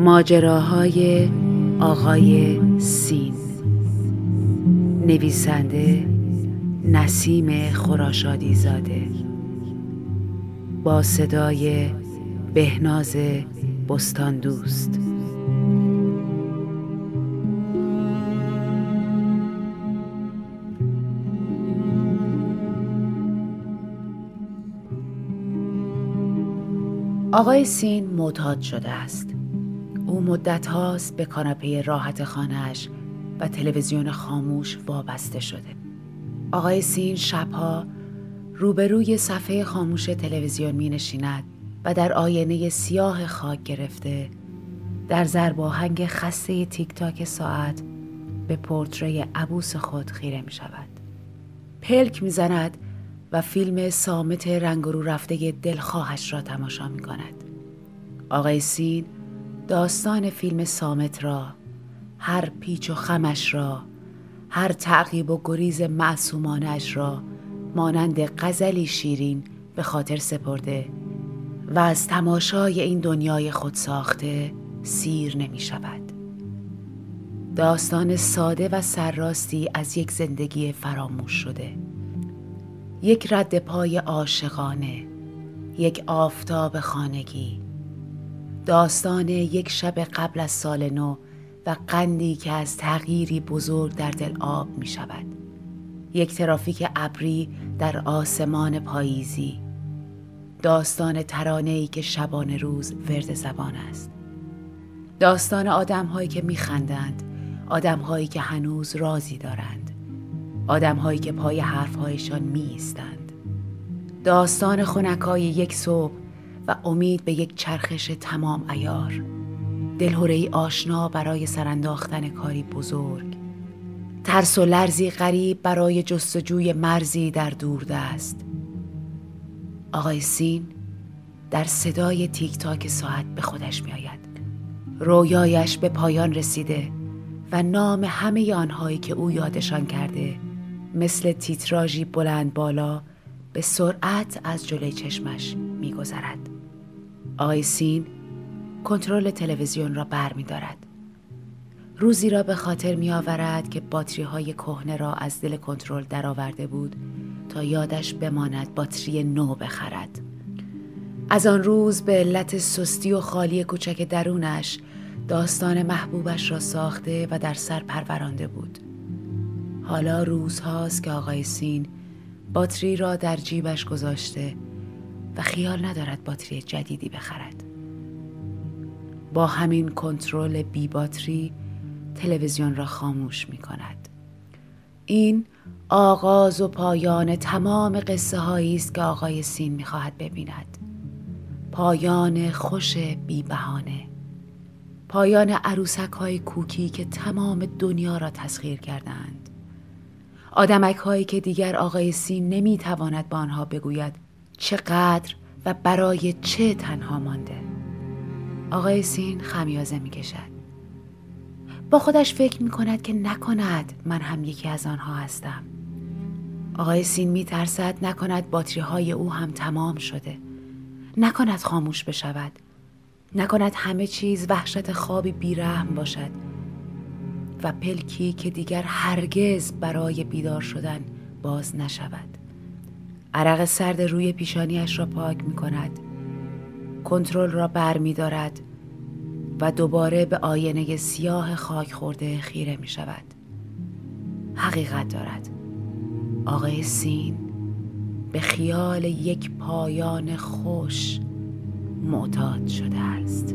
ماجراهای آقای سین. نویسنده نسیم خراشادی زاده با صدای بهناز بستان دوست آقای سین معتاد شده است. او مدت هاست به کاناپه راحت خانهش و تلویزیون خاموش وابسته شده آقای سین شبها روبروی صفحه خاموش تلویزیون می نشیند و در آینه سیاه خاک گرفته در زرباهنگ خسته تیک تاک ساعت به پورتری عبوس خود خیره می شود. پلک می زند و فیلم سامت رنگ رو رفته دلخواهش را تماشا می کند. آقای سین داستان فیلم سامت را هر پیچ و خمش را هر تعقیب و گریز معصومانش را مانند غزلی شیرین به خاطر سپرده و از تماشای این دنیای خود ساخته سیر نمی شود. داستان ساده و سرراستی از یک زندگی فراموش شده یک رد پای عاشقانه یک آفتاب خانگی داستان یک شب قبل از سال نو و قندی که از تغییری بزرگ در دل آب می شود. یک ترافیک ابری در آسمان پاییزی. داستان ترانه ای که شبانه روز ورد زبان است. داستان آدم هایی که می خندند آدم هایی که هنوز رازی دارند آدم هایی که پای حرفهایشان می ایستند. داستان خونکای یک صبح و امید به یک چرخش تمام ایار دلهوره آشنا برای سرانداختن کاری بزرگ. ترس و لرزی غریب برای جستجوی مرزی در دوردست آقای سین در صدای تیک تاک ساعت به خودش می آید رویایش به پایان رسیده و نام همه آنهایی که او یادشان کرده مثل تیتراژی بلند بالا به سرعت از جلوی چشمش میگذرد. آقای سین کنترل تلویزیون را بر می دارد. روزی را به خاطر می آورد که باتری های کهنه را از دل کنترل درآورده بود تا یادش بماند باتری نو بخرد. از آن روز به علت سستی و خالی کوچک درونش داستان محبوبش را ساخته و در سر پرورانده بود. حالا روزهاست که آقای سین باتری را در جیبش گذاشته و خیال ندارد باتری جدیدی بخرد. با همین کنترل بی باتری تلویزیون را خاموش می کند. این آغاز و پایان تمام قصه هایی است که آقای سین می خواهد ببیند. پایان خوش بی بهانه. پایان عروسک های کوکی که تمام دنیا را تسخیر کردند. آدمک هایی که دیگر آقای سین نمی تواند با آنها بگوید چقدر و برای چه تنها مانده. آقای سین خمیازه می کشد با خودش فکر می کند که نکند من هم یکی از آنها هستم. آقای سین می ترسد نکند باتری های او هم تمام شده. نکند خاموش بشود. نکند همه چیز وحشت خوابی بیرحم باشد. و پلکی که دیگر هرگز برای بیدار شدن باز نشود. عرق سرد روی پیشانیش را پاک می کند کنترل را بر می دارد و دوباره به آینه سیاه خاک خورده خیره می شود حقیقت دارد. آقای سین به خیال یک پایان خوش معتاد شده است.